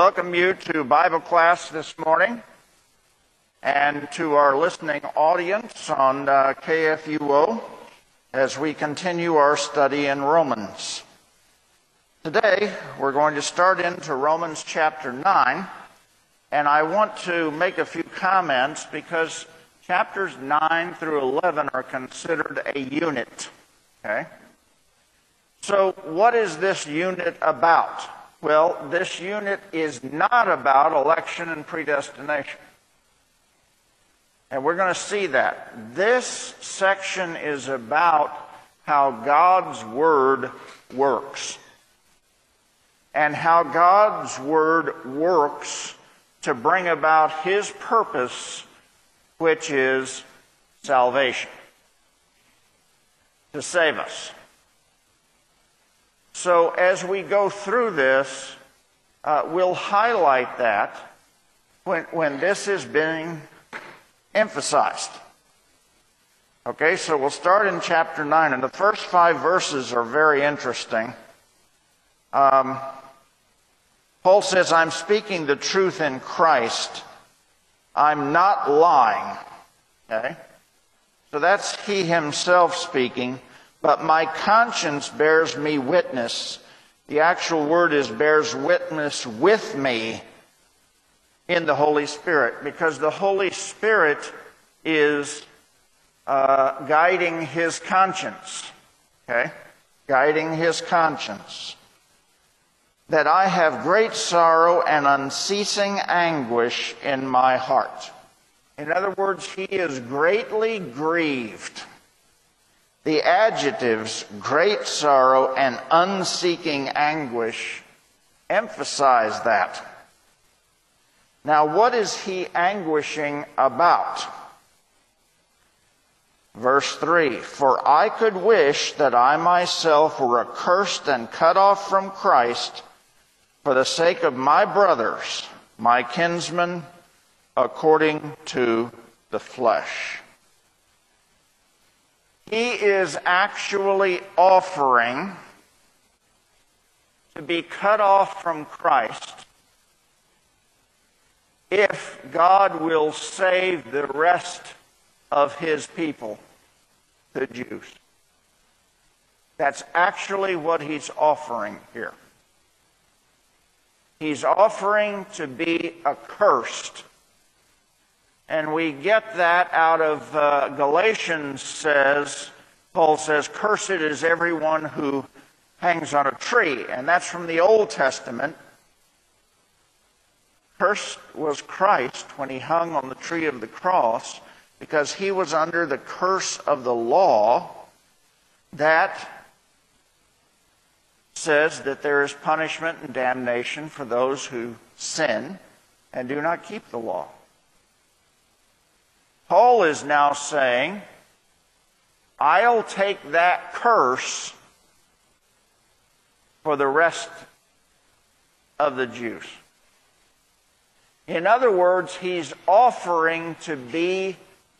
We welcome you to Bible class this morning and to our listening audience on uh, KFUO as we continue our study in Romans. Today, we're going to start into Romans chapter 9, and I want to make a few comments because chapters 9 through 11 are considered a unit. Okay? So, what is this unit about? Well, this unit is not about election and predestination. And we're going to see that. This section is about how God's Word works. And how God's Word works to bring about His purpose, which is salvation. To save us. So as we go through this, uh, we'll highlight that when, when this is being emphasized. Okay, so we'll start in chapter 9, and the first five verses are very interesting. Um, Paul says, I'm speaking the truth in Christ. I'm not lying. Okay? So that's he himself speaking but my conscience bears me witness. The actual word is bears witness with me in the Holy Spirit because the Holy Spirit is uh, guiding his conscience. Okay? Guiding his conscience. That I have great sorrow and unceasing anguish in my heart. In other words, he is greatly grieved the adjectives great sorrow and unseeking anguish emphasize that. Now, what is he anguishing about? Verse 3 For I could wish that I myself were accursed and cut off from Christ for the sake of my brothers, my kinsmen, according to the flesh. He is actually offering to be cut off from Christ if God will save the rest of his people, the Jews. That's actually what he's offering here. He's offering to be accursed and we get that out of uh, Galatians says, Paul says, Cursed is everyone who hangs on a tree. And that's from the Old Testament. Cursed was Christ when he hung on the tree of the cross because he was under the curse of the law that says that there is punishment and damnation for those who sin and do not keep the law. Paul is now saying, I'll take that curse for the rest of the Jews. In other words, he's offering to be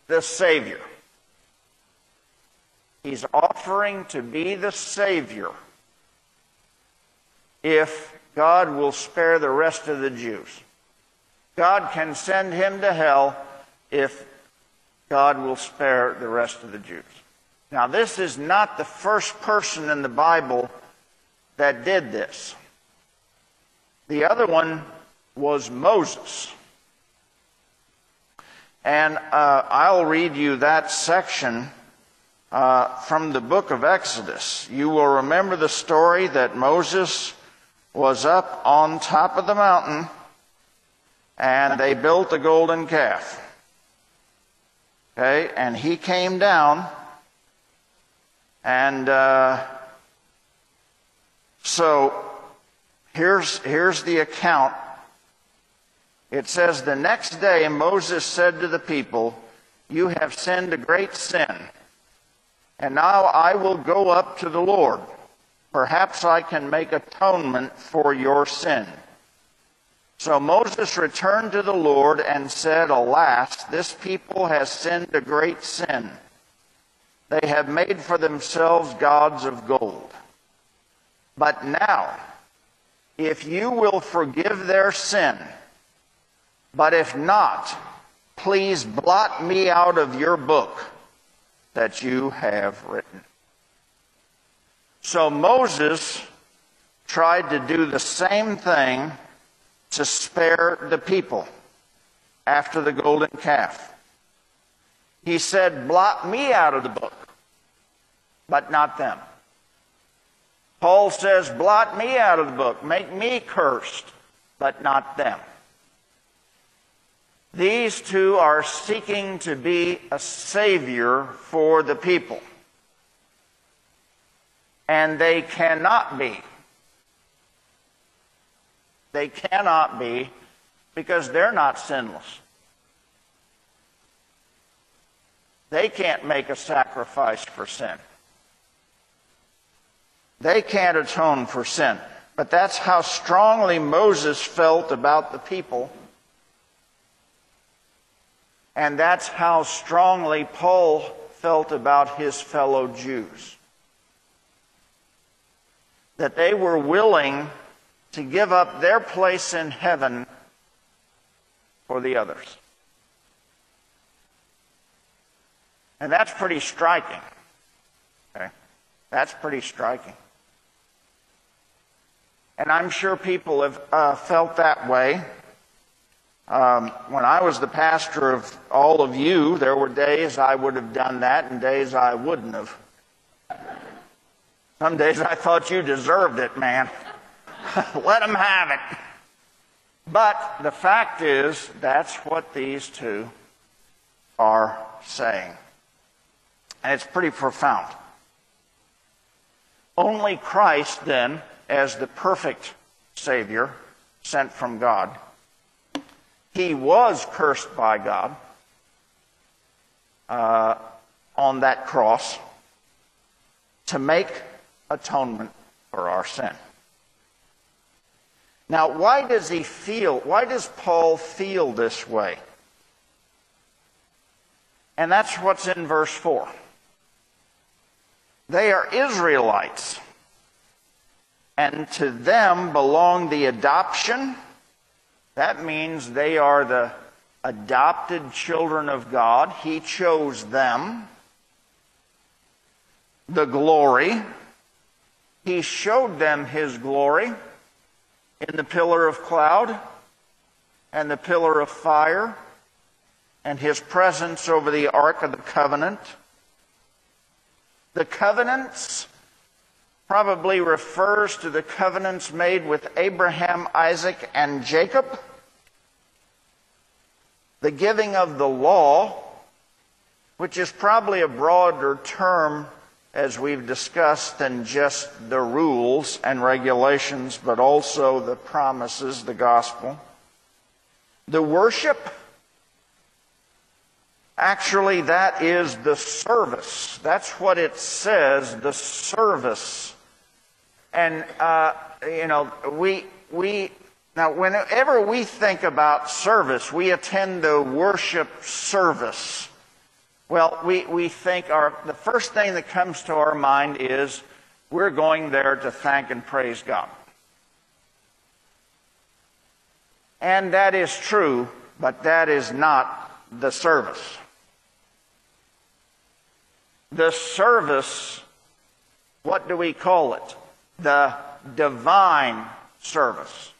the Savior. He's offering to be the Savior if God will spare the rest of the Jews. God can send him to hell if God will spare the rest of the Jews. Now, this is not the first person in the Bible that did this. The other one was Moses. And uh, I'll read you that section uh, from the book of Exodus. You will remember the story that Moses was up on top of the mountain and they built a golden calf. Okay, and he came down, and uh, so here's here's the account. It says the next day Moses said to the people, "You have sinned a great sin, and now I will go up to the Lord. Perhaps I can make atonement for your sin." So Moses returned to the Lord and said, Alas, this people has sinned a great sin. They have made for themselves gods of gold. But now, if you will forgive their sin, but if not, please blot me out of your book that you have written. So Moses tried to do the same thing to spare the people after the golden calf. He said, Blot me out of the book, but not them. Paul says, Blot me out of the book, make me cursed, but not them. These two are seeking to be a savior for the people. And they cannot be. They cannot be because they're not sinless. They can't make a sacrifice for sin. They can't atone for sin. But that's how strongly Moses felt about the people. And that's how strongly Paul felt about his fellow Jews. That they were willing to give up their place in heaven for the others. And that's pretty striking. Okay? That's pretty striking. And I'm sure people have uh, felt that way. Um, when I was the pastor of all of you, there were days I would have done that and days I wouldn't have. Some days I thought you deserved it, man. Let them have it. But the fact is, that's what these two are saying. And it's pretty profound. Only Christ, then, as the perfect Savior sent from God. He was cursed by God uh, on that cross to make atonement for our sin. Now, why does he feel, why does Paul feel this way? And that's what's in verse 4. They are Israelites and to them belong the adoption. That means they are the adopted children of God. He chose them. The glory. He showed them His glory in the pillar of cloud and the pillar of fire and His presence over the Ark of the Covenant. The covenants probably refers to the covenants made with Abraham, Isaac, and Jacob. The giving of the law, which is probably a broader term, as we've discussed, than just the rules and regulations, but also the promises, the gospel. The worship, actually, that is the service. That's what it says, the service and, uh, you know, we, we, now whenever we think about service, we attend the worship service. Well, we, we think our, the first thing that comes to our mind is we're going there to thank and praise God. And that is true, but that is not the service. The service, what do we call it? the divine service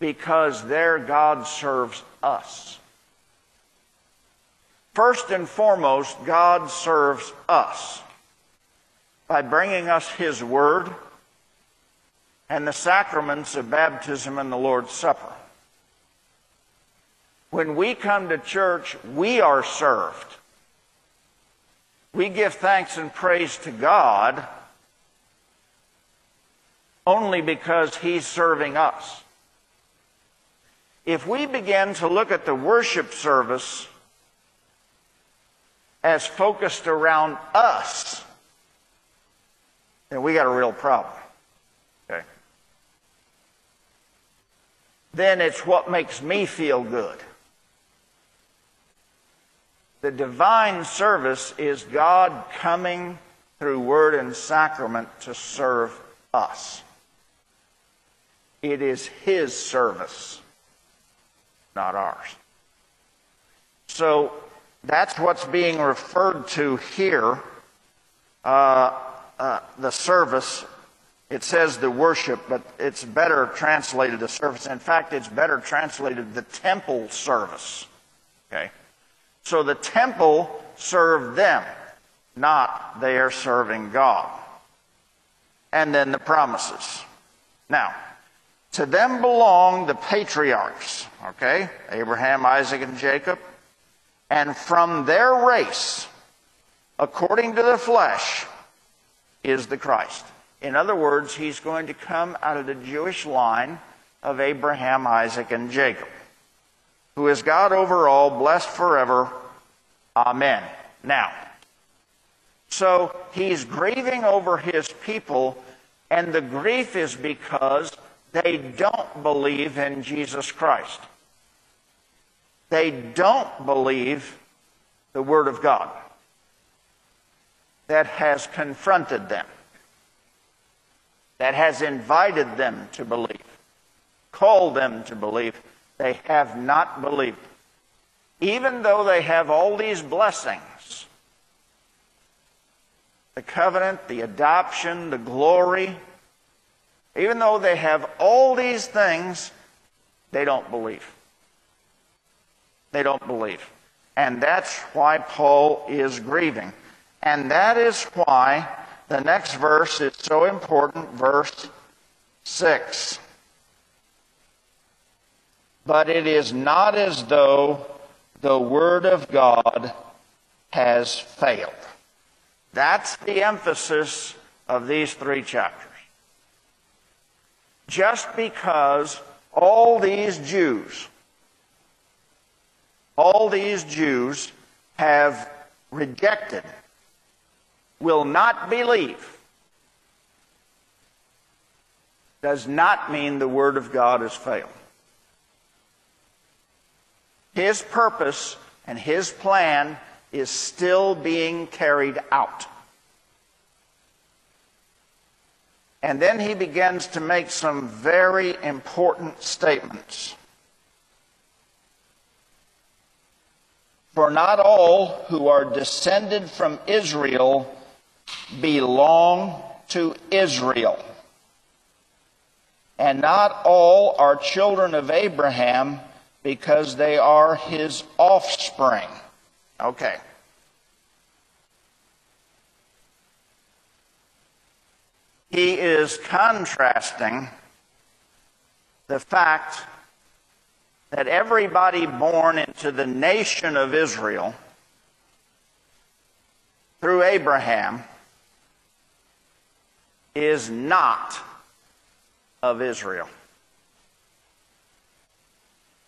because there God serves us. First and foremost, God serves us by bringing us His Word and the sacraments of baptism and the Lord's Supper. When we come to church, we are served. We give thanks and praise to God only because He's serving us. If we begin to look at the worship service as focused around us, then we got a real problem. Okay? Then it's what makes me feel good. The divine service is God coming through word and sacrament to serve us. It is his service, not ours. So that's what's being referred to here. Uh, uh, the service. It says the worship, but it's better translated the service. In fact, it's better translated the temple service. Okay? So the temple served them, not they are serving God. And then the promises. Now, to them belong the patriarchs, okay? Abraham, Isaac, and Jacob. And from their race, according to the flesh, is the Christ. In other words, he's going to come out of the Jewish line of Abraham, Isaac, and Jacob, who is God over all, blessed forever. Amen. Now, so he's grieving over his people, and the grief is because they don't believe in Jesus Christ. They don't believe the Word of God that has confronted them, that has invited them to believe, called them to believe. They have not believed. Even though they have all these blessings the covenant, the adoption, the glory even though they have all these things, they don't believe. They don't believe. And that's why Paul is grieving. And that is why the next verse is so important, verse 6. But it is not as though the Word of God has failed. That's the emphasis of these three chapters. Just because all these Jews, all these Jews have rejected will not believe does not mean the Word of God has failed. His purpose and His plan is still being carried out. And then he begins to make some very important statements. For not all who are descended from Israel belong to Israel. And not all are children of Abraham because they are his offspring. Okay. He is contrasting the fact that everybody born into the nation of Israel through Abraham is not of Israel.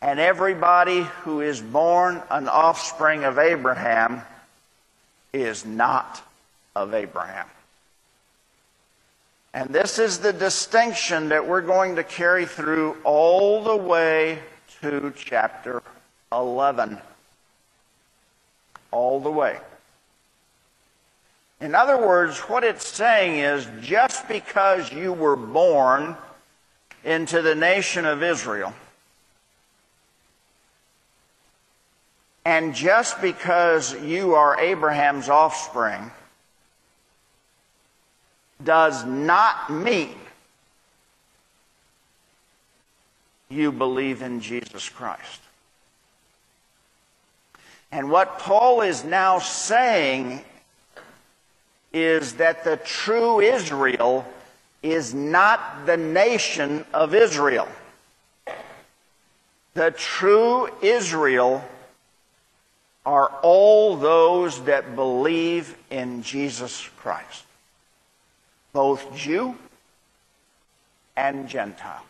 And everybody who is born an offspring of Abraham is not of Abraham. And this is the distinction that we're going to carry through all the way to chapter 11. All the way. In other words, what it's saying is just because you were born into the nation of Israel, and just because you are Abraham's offspring, does not mean you believe in Jesus Christ. And what Paul is now saying is that the true Israel is not the nation of Israel. The true Israel are all those that believe in Jesus Christ both Jew and Gentile.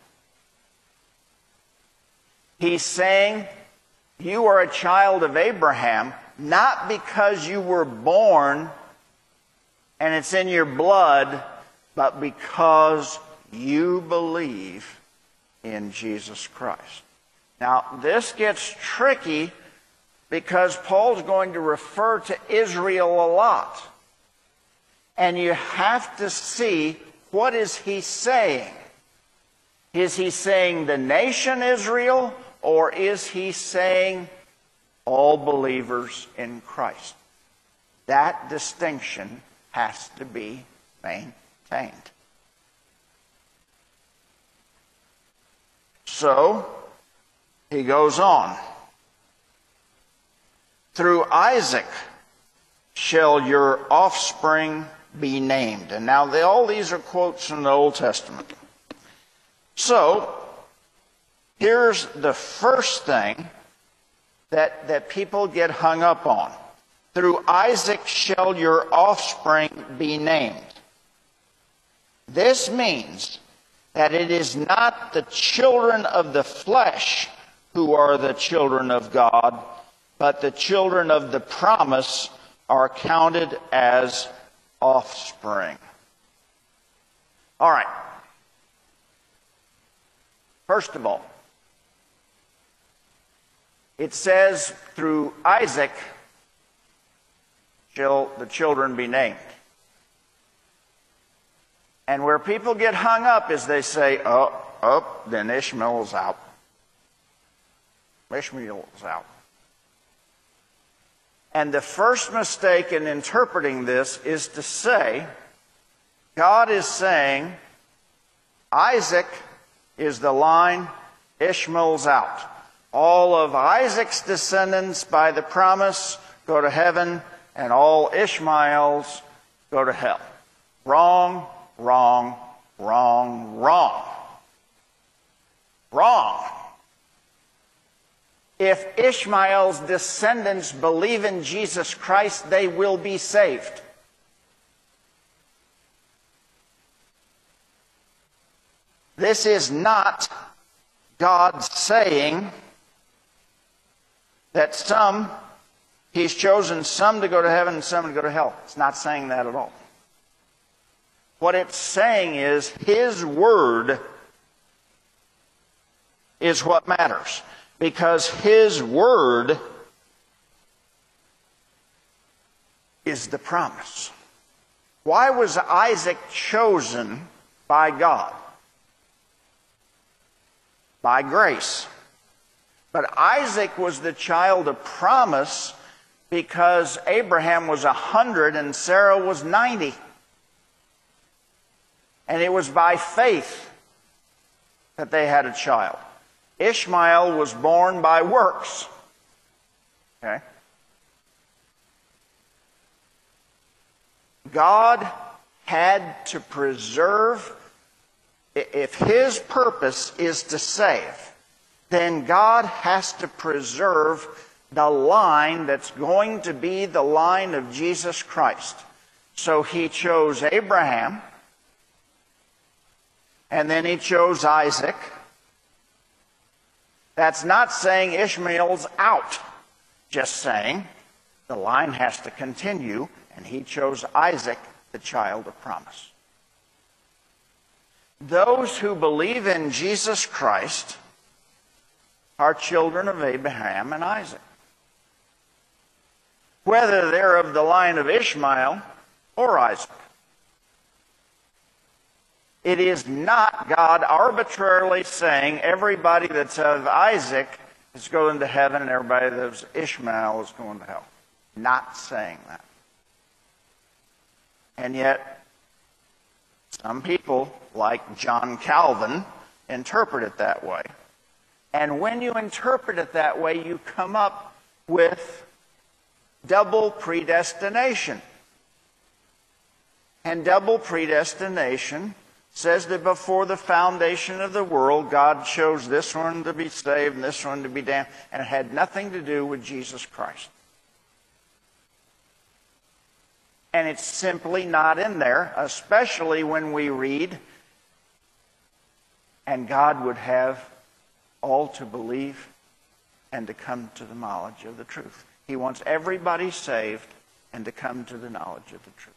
He's saying, You are a child of Abraham, not because you were born and it's in your blood, but because you believe in Jesus Christ. Now, this gets tricky because Paul's going to refer to Israel a lot and you have to see what is he saying. Is he saying the nation Israel, or is he saying all believers in Christ? That distinction has to be maintained. So, he goes on. Through Isaac shall your offspring be named. And now, they, all these are quotes from the Old Testament. So, here's the first thing that, that people get hung up on. Through Isaac shall your offspring be named. This means that it is not the children of the flesh who are the children of God, but the children of the promise are counted as offspring. All right. First of all, it says through Isaac shall the children be named. And where people get hung up is they say, oh, oh, then Ishmael's out. Ishmael's out. And the first mistake in interpreting this is to say, God is saying, Isaac is the line, Ishmael's out. All of Isaac's descendants by the promise go to heaven, and all Ishmael's go to hell. Wrong, wrong, wrong, wrong. Wrong. If Ishmael's descendants believe in Jesus Christ, they will be saved. This is not God saying that some, He's chosen some to go to heaven and some to go to hell. It's not saying that at all. What it's saying is His Word is what matters because His Word is the promise. Why was Isaac chosen by God? By grace. But Isaac was the child of promise because Abraham was a hundred and Sarah was ninety. And it was by faith that they had a child. Ishmael was born by works. Okay? God had to preserve, if his purpose is to save, then God has to preserve the line that's going to be the line of Jesus Christ. So he chose Abraham, and then he chose Isaac, that's not saying Ishmael's out, just saying the line has to continue, and he chose Isaac, the child of promise. Those who believe in Jesus Christ are children of Abraham and Isaac. Whether they're of the line of Ishmael or Isaac. It is not God arbitrarily saying everybody that's of Isaac is going to heaven and everybody that's Ishmael is going to hell. Not saying that. And yet, some people, like John Calvin, interpret it that way. And when you interpret it that way, you come up with double predestination. And double predestination says that before the foundation of the world, God chose this one to be saved and this one to be damned, and it had nothing to do with Jesus Christ. And it's simply not in there, especially when we read, and God would have all to believe and to come to the knowledge of the truth. He wants everybody saved and to come to the knowledge of the truth.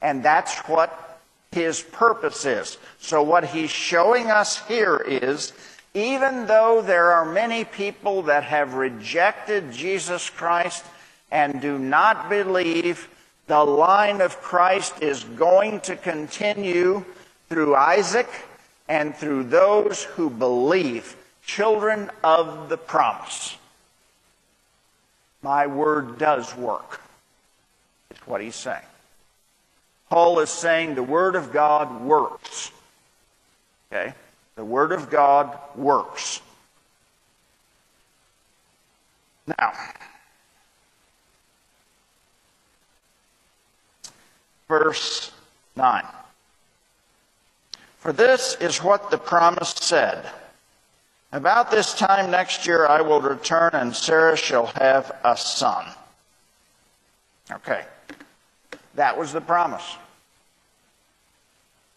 And that's what his purpose is. So, what he's showing us here is even though there are many people that have rejected Jesus Christ and do not believe, the line of Christ is going to continue through Isaac and through those who believe, children of the promise. My word does work, is what he's saying. Paul is saying the word of God works. Okay? The word of God works. Now, verse 9. For this is what the promise said. About this time next year I will return and Sarah shall have a son. Okay. That was the promise.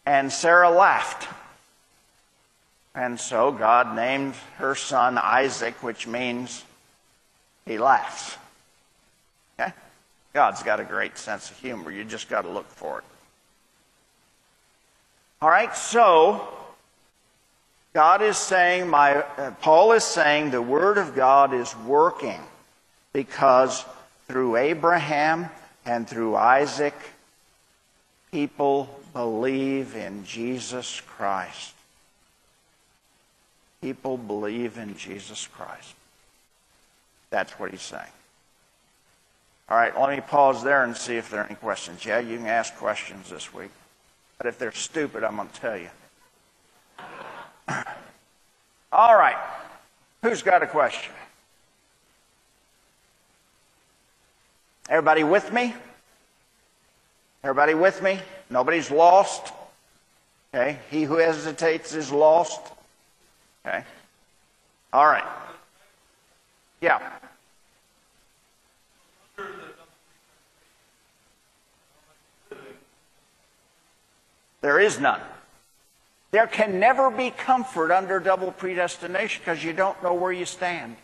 And Sarah laughed. And so God named her son Isaac, which means he laughs. Okay? God's got a great sense of humor. You just got to look for it. All right, so God is saying, my, uh, Paul is saying the Word of God is working because through Abraham and through Isaac, people believe in Jesus Christ. People believe in Jesus Christ. That's what he's saying. All right, let me pause there and see if there are any questions. Yeah, you can ask questions this week. But if they're stupid, I'm going to tell you. All right. Who's got a question? Everybody with me? Everybody with me? Nobody's lost? Okay. He who hesitates is lost? Okay. All right. Yeah. There is none. There can never be comfort under double predestination because you don't know where you stand.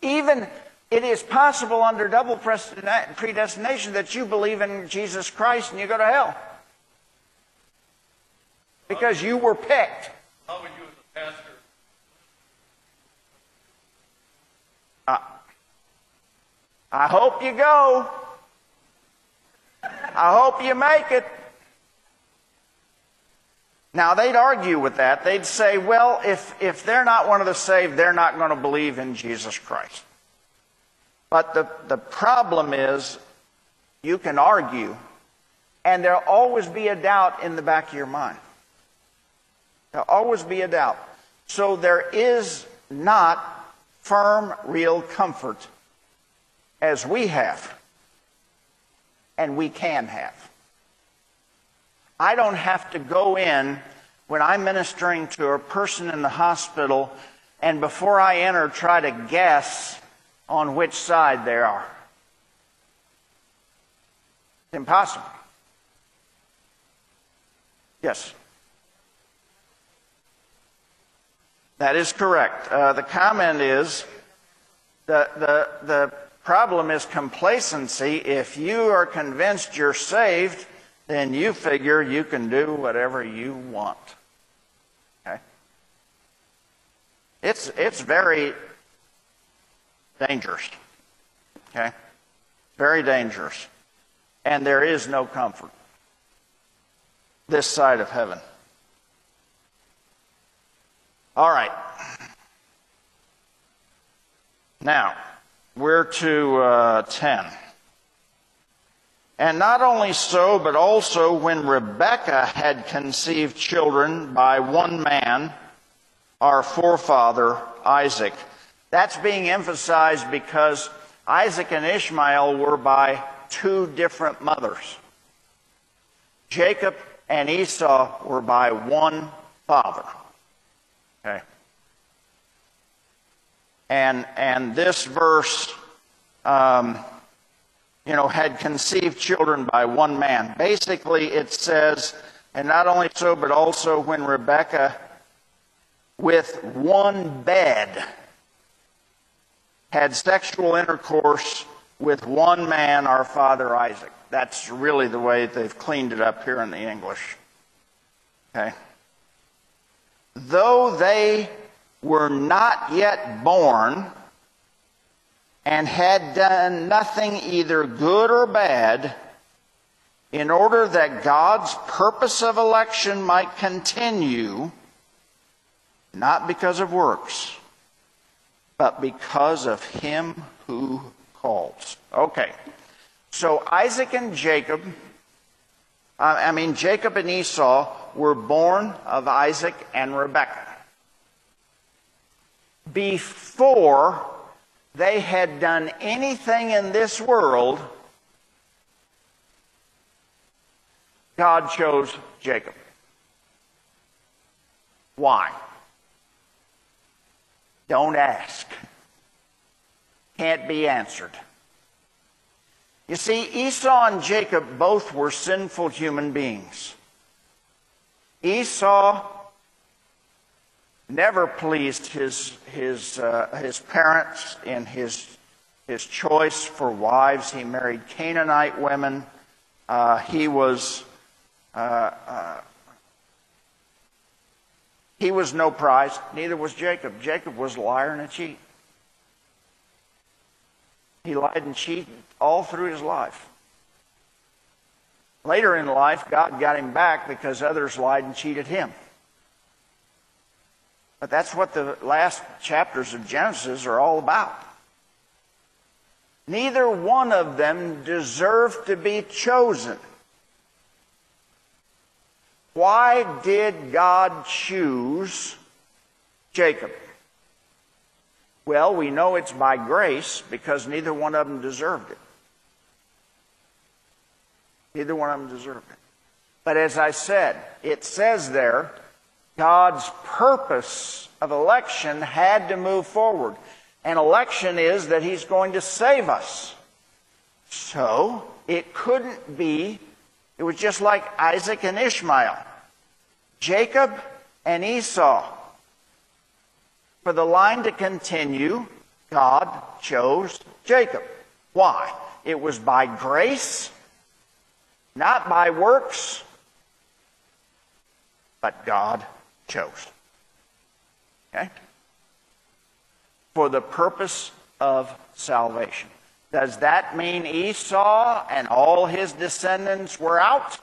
Even it is possible under double predestination that you believe in Jesus Christ and you go to hell. Because you were picked. How would you, as a pastor, Uh, I hope you go. I hope you make it. Now, they'd argue with that. They'd say, well, if, if they're not one of the saved, they're not going to believe in Jesus Christ. But the, the problem is, you can argue, and there'll always be a doubt in the back of your mind. There'll always be a doubt. So there is not firm, real comfort as we have, and we can have. I don't have to go in when I'm ministering to a person in the hospital and before I enter try to guess on which side they are. It's impossible. Yes. That is correct. Uh, the comment is the, the, the problem is complacency. If you are convinced you're saved, then you figure you can do whatever you want. Okay? It's, it's very dangerous. Okay? Very dangerous. And there is no comfort this side of heaven. All right. Now, we're to uh, 10. And not only so, but also when Rebekah had conceived children by one man, our forefather Isaac. That's being emphasized because Isaac and Ishmael were by two different mothers. Jacob and Esau were by one father. Okay. And, and this verse, um, you know, had conceived children by one man. Basically, it says, and not only so, but also when Rebekah, with one bed, had sexual intercourse with one man, our father Isaac. That's really the way they've cleaned it up here in the English. Okay? Though they were not yet born, and had done nothing either good or bad, in order that God's purpose of election might continue, not because of works, but because of him who calls. Okay. So Isaac and Jacob, I mean, Jacob and Esau were born of Isaac and Rebekah. Before they had done anything in this world, God chose Jacob. Why? Don't ask. Can't be answered. You see, Esau and Jacob both were sinful human beings. Esau never pleased his, his, uh, his parents in his, his choice for wives. He married Canaanite women. Uh, he was uh, uh, he was no prize. Neither was Jacob. Jacob was a liar and a cheat. He lied and cheated all through his life. Later in life, God got him back because others lied and cheated him. But that's what the last chapters of Genesis are all about. Neither one of them deserved to be chosen. Why did God choose Jacob? Well, we know it's by grace because neither one of them deserved it. Neither one of them deserved it. But as I said, it says there, God's purpose of election had to move forward. And election is that He's going to save us. So, it couldn't be it was just like Isaac and Ishmael, Jacob and Esau. For the line to continue, God chose Jacob. Why? It was by grace, not by works, but God chose. Okay? For the purpose of salvation. Does that mean Esau and all his descendants were out?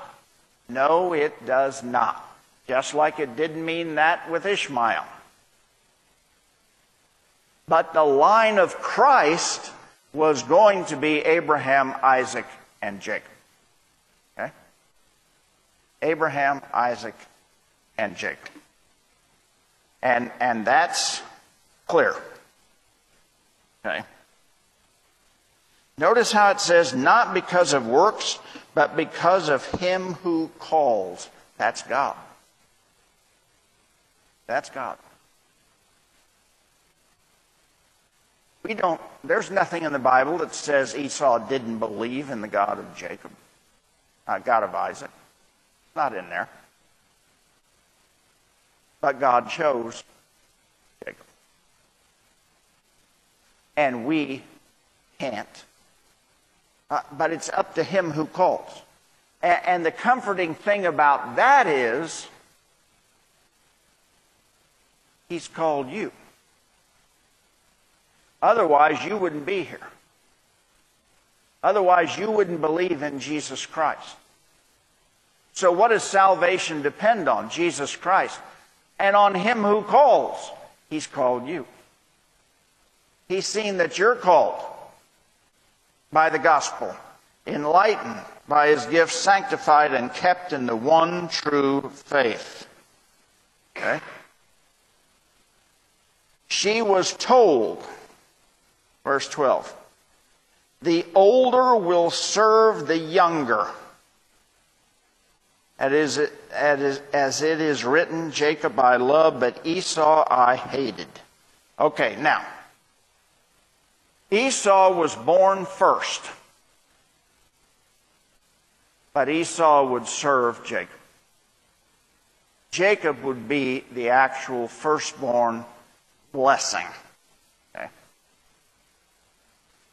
No, it does not. Just like it didn't mean that with Ishmael. But the line of Christ was going to be Abraham, Isaac, and Jacob. Okay? Abraham, Isaac, and Jacob. And, and that's clear. Okay? Notice how it says, not because of works, but because of him who calls. That's God. That's God. We don't, there's nothing in the Bible that says Esau didn't believe in the God of Jacob, uh, God of Isaac. Not in there. But God chose Jacob. And we can't uh, but it's up to him who calls. A- and the comforting thing about that is, he's called you. Otherwise, you wouldn't be here. Otherwise, you wouldn't believe in Jesus Christ. So, what does salvation depend on? Jesus Christ. And on Him who calls. He's called you. He's seen that you're called by the gospel, enlightened by his gift, sanctified and kept in the one true faith. Okay? She was told, verse 12, the older will serve the younger. As it is written, Jacob I love, but Esau I hated. Okay, now, Esau was born first, but Esau would serve Jacob. Jacob would be the actual firstborn blessing. Okay?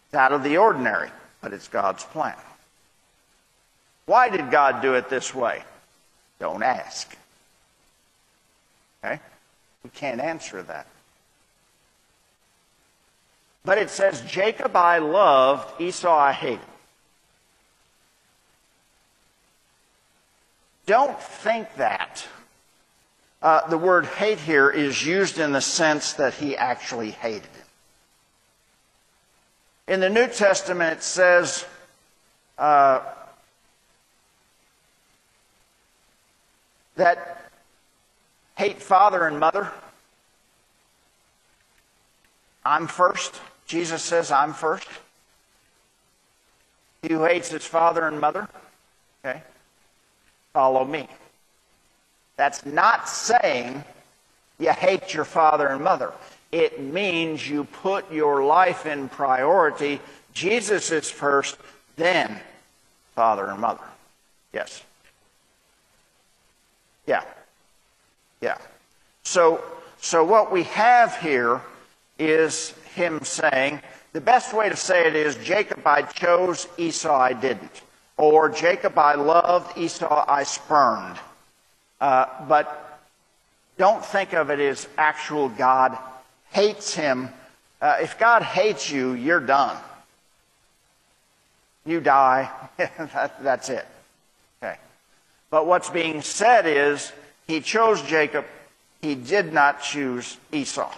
It's out of the ordinary, but it's God's plan. Why did God do it this way? Don't ask. Okay? We can't answer that. But it says, Jacob I loved, Esau I hated. don't think that. Uh, the word hate here is used in the sense that he actually hated him. In the New Testament, it says, uh, that hate father and mother. I'm first. Jesus says, I'm first. He who hates his father and mother, okay, follow me. That's not saying you hate your father and mother. It means you put your life in priority. Jesus is first, then father and mother. Yes. Yeah. Yeah. So, so what we have here is him saying, the best way to say it is Jacob I chose, Esau I didn't. Or Jacob I loved, Esau I spurned. Uh, but don't think of it as actual God hates him. Uh, if God hates you, you're done. You die. that, that's it. But what's being said is he chose Jacob, he did not choose Esau.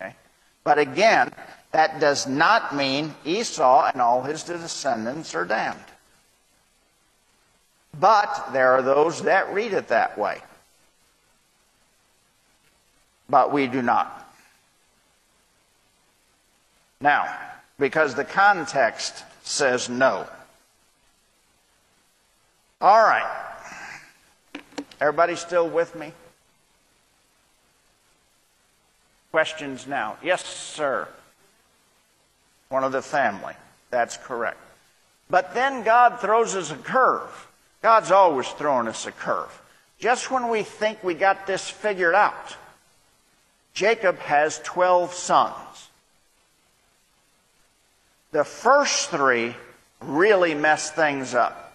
Okay? But again, that does not mean Esau and all his descendants are damned. But there are those that read it that way. But we do not. Now, because the context says no. All right. Everybody still with me? Questions now? Yes, sir. One of the family. That's correct. But then God throws us a curve. God's always throwing us a curve. Just when we think we got this figured out, Jacob has 12 sons. The first three really mess things up.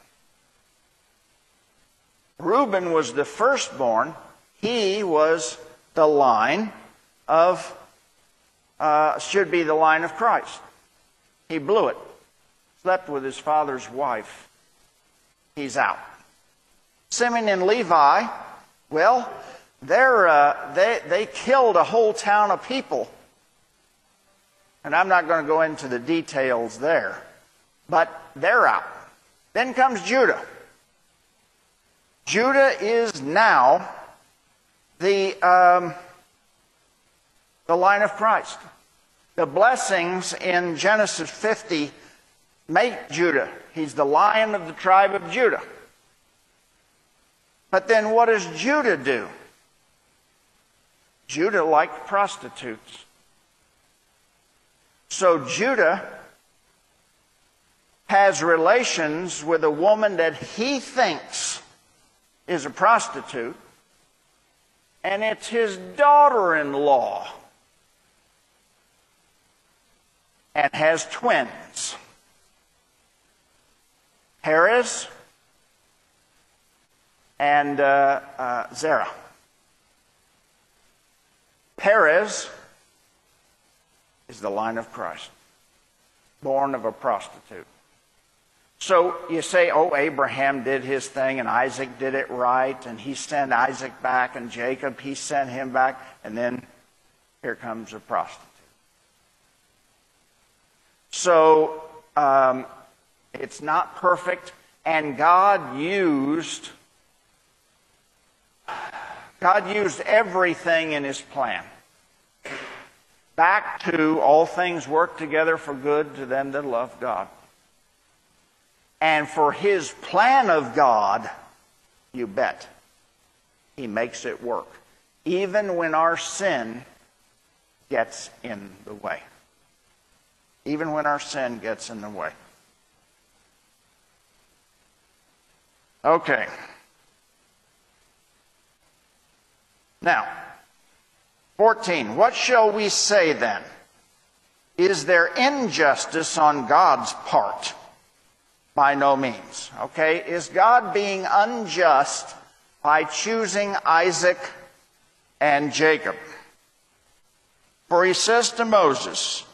Reuben was the firstborn. He was the line of, uh, should be the line of Christ. He blew it. Slept with his father's wife. He's out. Simeon and Levi, well, uh, they, they killed a whole town of people. And I'm not going to go into the details there. But they're out. Then comes Judah. Judah is now the, um, the line of Christ. The blessings in Genesis 50 make Judah. He's the lion of the tribe of Judah. But then what does Judah do? Judah liked prostitutes. So Judah has relations with a woman that he thinks is a prostitute, and it's his daughter in law, and has twins. Perez and uh, uh, Zerah. Perez is the line of Christ, born of a prostitute. So you say, oh, Abraham did his thing and Isaac did it right, and he sent Isaac back, and Jacob, he sent him back, and then here comes a prostitute. So um, it's not perfect, and God used God used everything in His plan. Back to all things work together for good to them that love God. And for his plan of God, you bet, he makes it work. Even when our sin gets in the way. Even when our sin gets in the way. Okay. Now, 14. What shall we say then? Is there injustice on God's part? By no means. Okay? Is God being unjust by choosing Isaac and Jacob? For he says to Moses,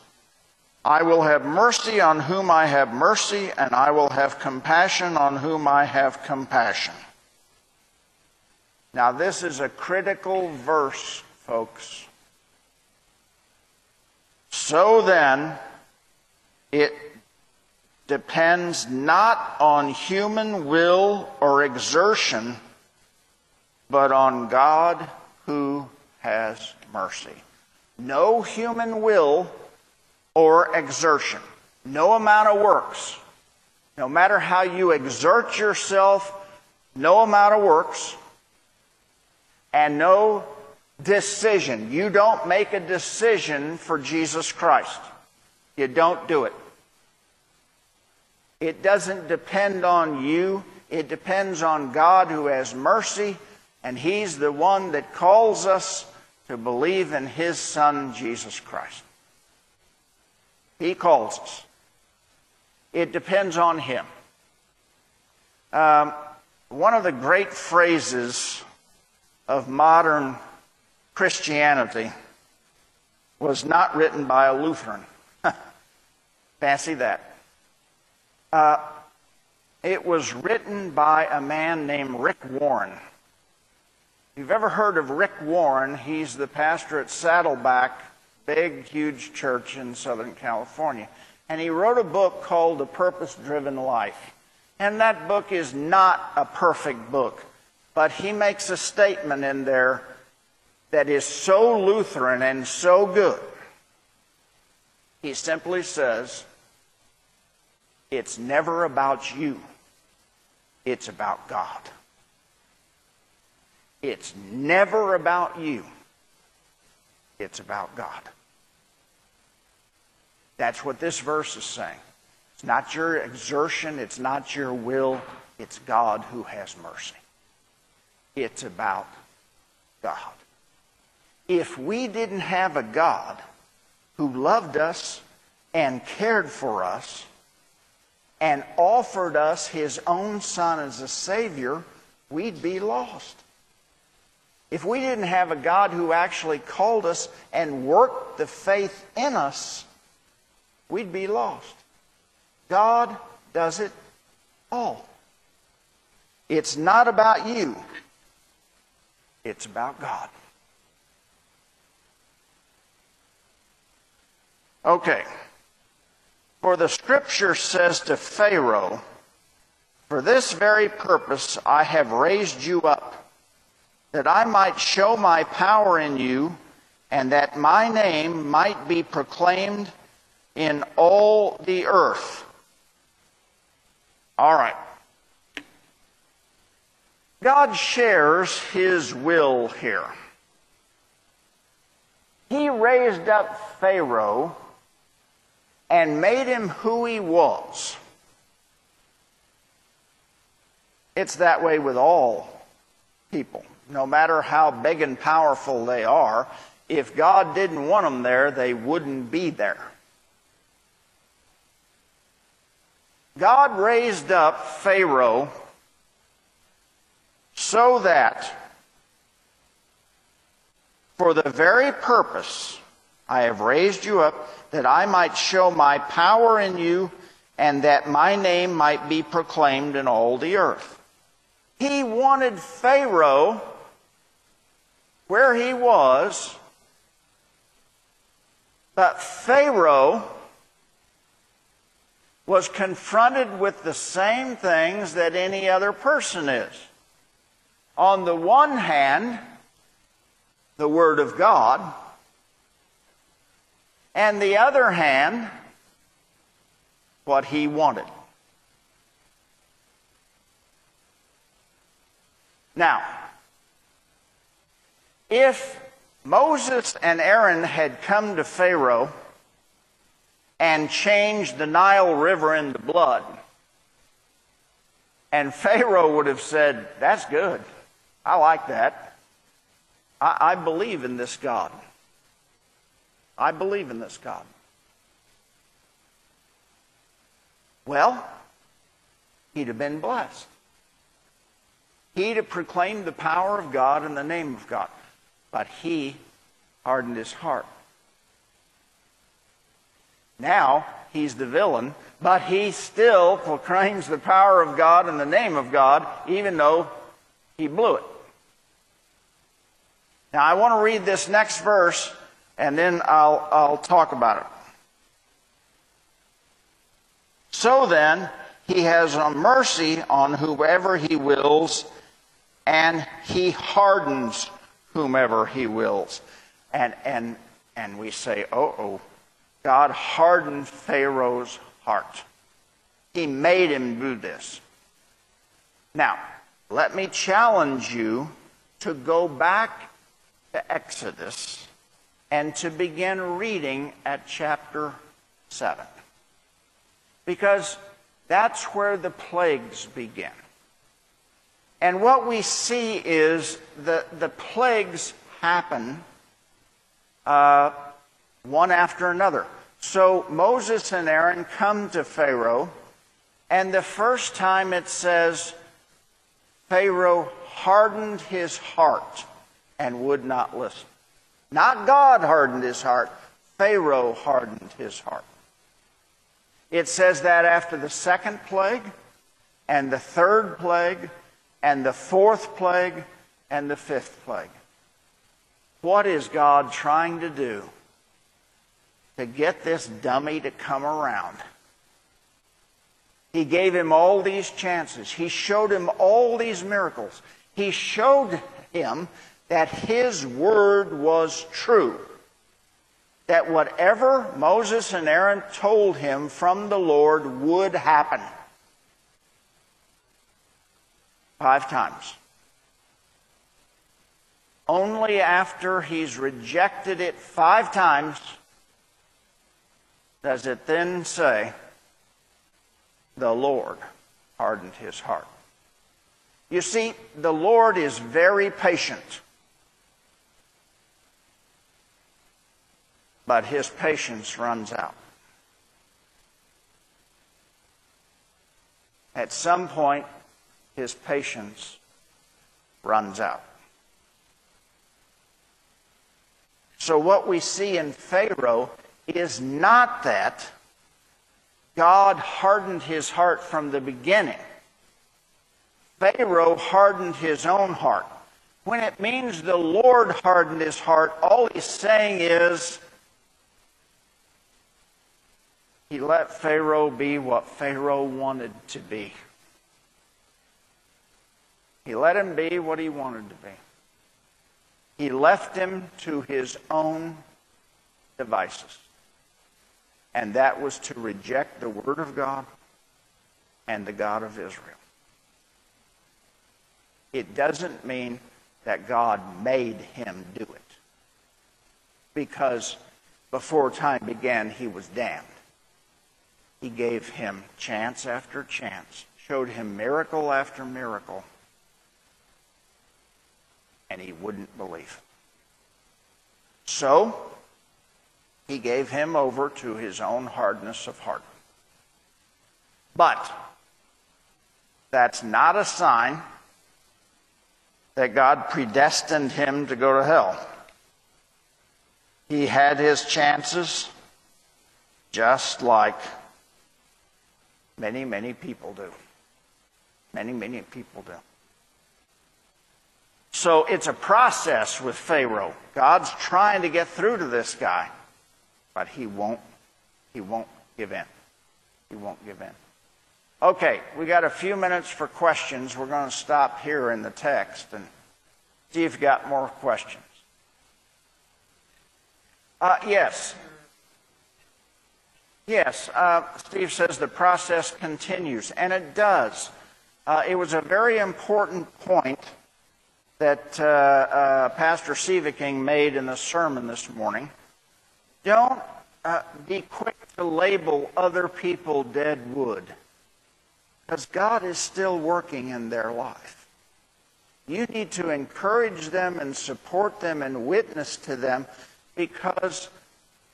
I will have mercy on whom I have mercy, and I will have compassion on whom I have compassion. Now, this is a critical verse, folks. So then, it depends not on human will or exertion, but on God who has mercy. No human will or exertion, no amount of works, no matter how you exert yourself, no amount of works, and no decision. You don't make a decision for Jesus Christ. You don't do it. It doesn't depend on you. It depends on God who has mercy, and He's the one that calls us to believe in His Son, Jesus Christ. He calls us. It depends on Him. Um, one of the great phrases of modern Christianity was not written by a Lutheran. Fancy that. Uh, it was written by a man named Rick Warren. If you've ever heard of Rick Warren, he's the pastor at Saddleback, big, huge church in Southern California. And he wrote a book called The Purpose Driven Life. And that book is not a perfect book, but he makes a statement in there that is so Lutheran and so good. He simply says, It's never about you, it's about God. It's never about you, it's about God. That's what this verse is saying. It's not your exertion, it's not your will, it's God who has mercy. It's about God if we didn't have a God who loved us and cared for us and offered us his own son as a Savior, we'd be lost. If we didn't have a God who actually called us and worked the faith in us, we'd be lost. God does it all. It's not about you, it's about God. Okay. For the scripture says to Pharaoh, For this very purpose I have raised you up, that I might show my power in you, and that my name might be proclaimed in all the earth. All right. God shares his will here. He raised up Pharaoh and made him who he was. It's that way with all people. No matter how big and powerful they are, if God didn't want them there, they wouldn't be there. God raised up Pharaoh so that, for the very purpose I have raised you up that I might show my power in you and that my name might be proclaimed in all the earth. He wanted Pharaoh where he was, but Pharaoh was confronted with the same things that any other person is. On the one hand, the Word of God and the other hand, what he wanted. Now, if Moses and Aaron had come to Pharaoh and changed the Nile River into blood, and Pharaoh would have said, That's good. I like that. I, I believe in this God. I believe in this God. Well, he'd have been blessed. He'd have proclaimed the power of God in the name of God. But he hardened his heart. Now he's the villain, but he still proclaims the power of God in the name of God, even though he blew it. Now, I want to read this next verse, and then I'll, I'll talk about it. So then, he has a mercy on whoever he wills, and he hardens whomever he wills. And, and, and we say, oh, oh, God hardened Pharaoh's heart. He made him do this. Now, let me challenge you to go back to Exodus and to begin reading at chapter 7. Because that's where the plagues begin. And what we see is that the plagues happen uh, one after another. So Moses and Aaron come to Pharaoh, and the first time it says, Pharaoh hardened his heart and would not listen. Not God hardened his heart, Pharaoh hardened his heart. It says that after the second plague, and the third plague, and the fourth plague, and the fifth plague. What is God trying to do to get this dummy to come around? He gave him all these chances. He showed him all these miracles. He showed him that his word was true that whatever Moses and Aaron told him from the Lord would happen. Five times. Only after he's rejected it five times does it then say, the Lord hardened his heart. You see, the Lord is very patient. But his patience runs out. At some point, his patience runs out. So, what we see in Pharaoh is not that God hardened his heart from the beginning. Pharaoh hardened his own heart. When it means the Lord hardened his heart, all he's saying is He let Pharaoh be what Pharaoh wanted to be. He let him be what he wanted to be. He left him to his own devices. And that was to reject the Word of God and the God of Israel. It doesn't mean that God made him do it. Because before time began, he was damned. He gave him chance after chance, showed him miracle after miracle, and he wouldn't believe. So, he gave him over to his own hardness of heart. But, that's not a sign that God predestined him to go to hell. He had his chances just like Many, many people do. Many, many people do. So it's a process with Pharaoh. God's trying to get through to this guy, but he won't he won't give in. He won't give in. Okay, we got a few minutes for questions. We're going to stop here in the text and see if you got more questions. Uh, yes. Yes, uh, Steve says the process continues, and it does. Uh, it was a very important point that uh, uh Pastor Sieveking made in the sermon this morning. Don't uh, be quick to label other people dead wood, because God is still working in their life. You need to encourage them and support them and witness to them because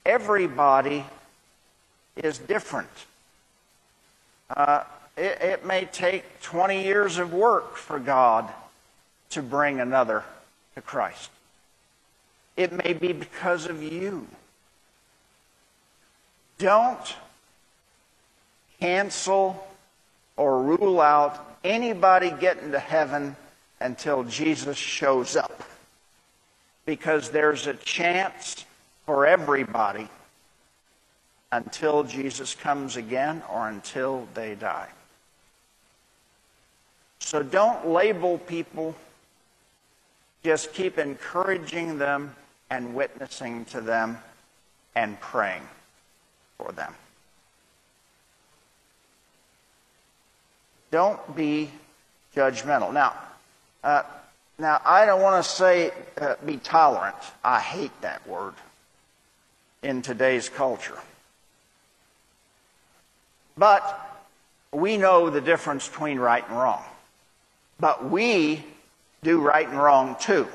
everybody is different. Uh, it, it may take 20 years of work for God to bring another to Christ. It may be because of you. Don't cancel or rule out anybody getting to heaven until Jesus shows up. because there's a chance for everybody until Jesus comes again or until they die. So don't label people, just keep encouraging them and witnessing to them and praying for them. Don't be judgmental. Now, uh, now I don't want to say uh, be tolerant. I hate that word in today's culture. But we know the difference between right and wrong. But we do right and wrong too.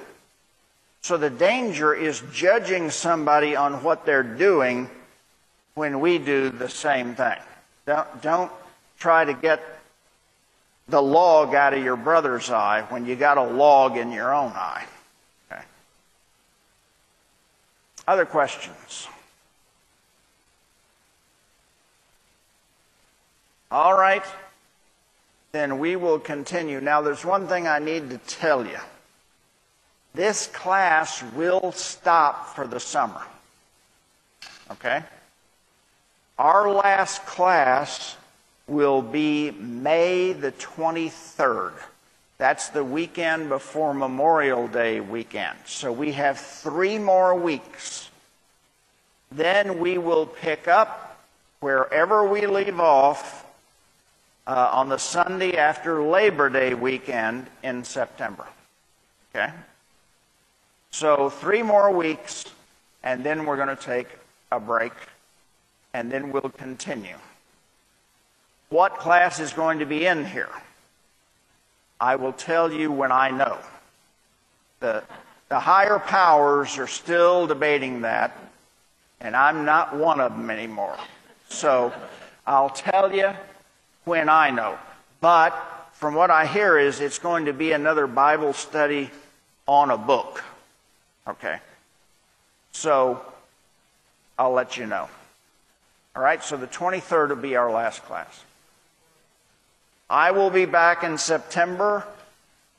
So the danger is judging somebody on what they're doing when we do the same thing. Don't, don't try to get the log out of your brother's eye when you got a log in your own eye. Okay. Other questions? All right. Then we will continue. Now, there's one thing I need to tell you. This class will stop for the summer. Okay? Our last class will be May the 23rd. That's the weekend before Memorial Day weekend. So we have three more weeks. Then we will pick up wherever we leave off uh, on the Sunday after Labor Day weekend in September. Okay? So, three more weeks, and then we're going to take a break, and then we'll continue. What class is going to be in here? I will tell you when I know. The, the higher powers are still debating that, and I'm not one of them anymore. So I'll tell you when I know. But from what I hear is it's going to be another Bible study on a book. Okay. So I'll let you know. All right, so the 23rd will be our last class. I will be back in September,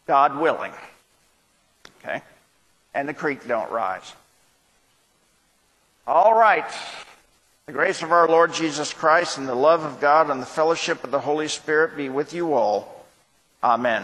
God willing. Okay? And the creek don't rise. All right. The grace of our Lord Jesus Christ and the love of God and the fellowship of the Holy Spirit be with you all. Amen.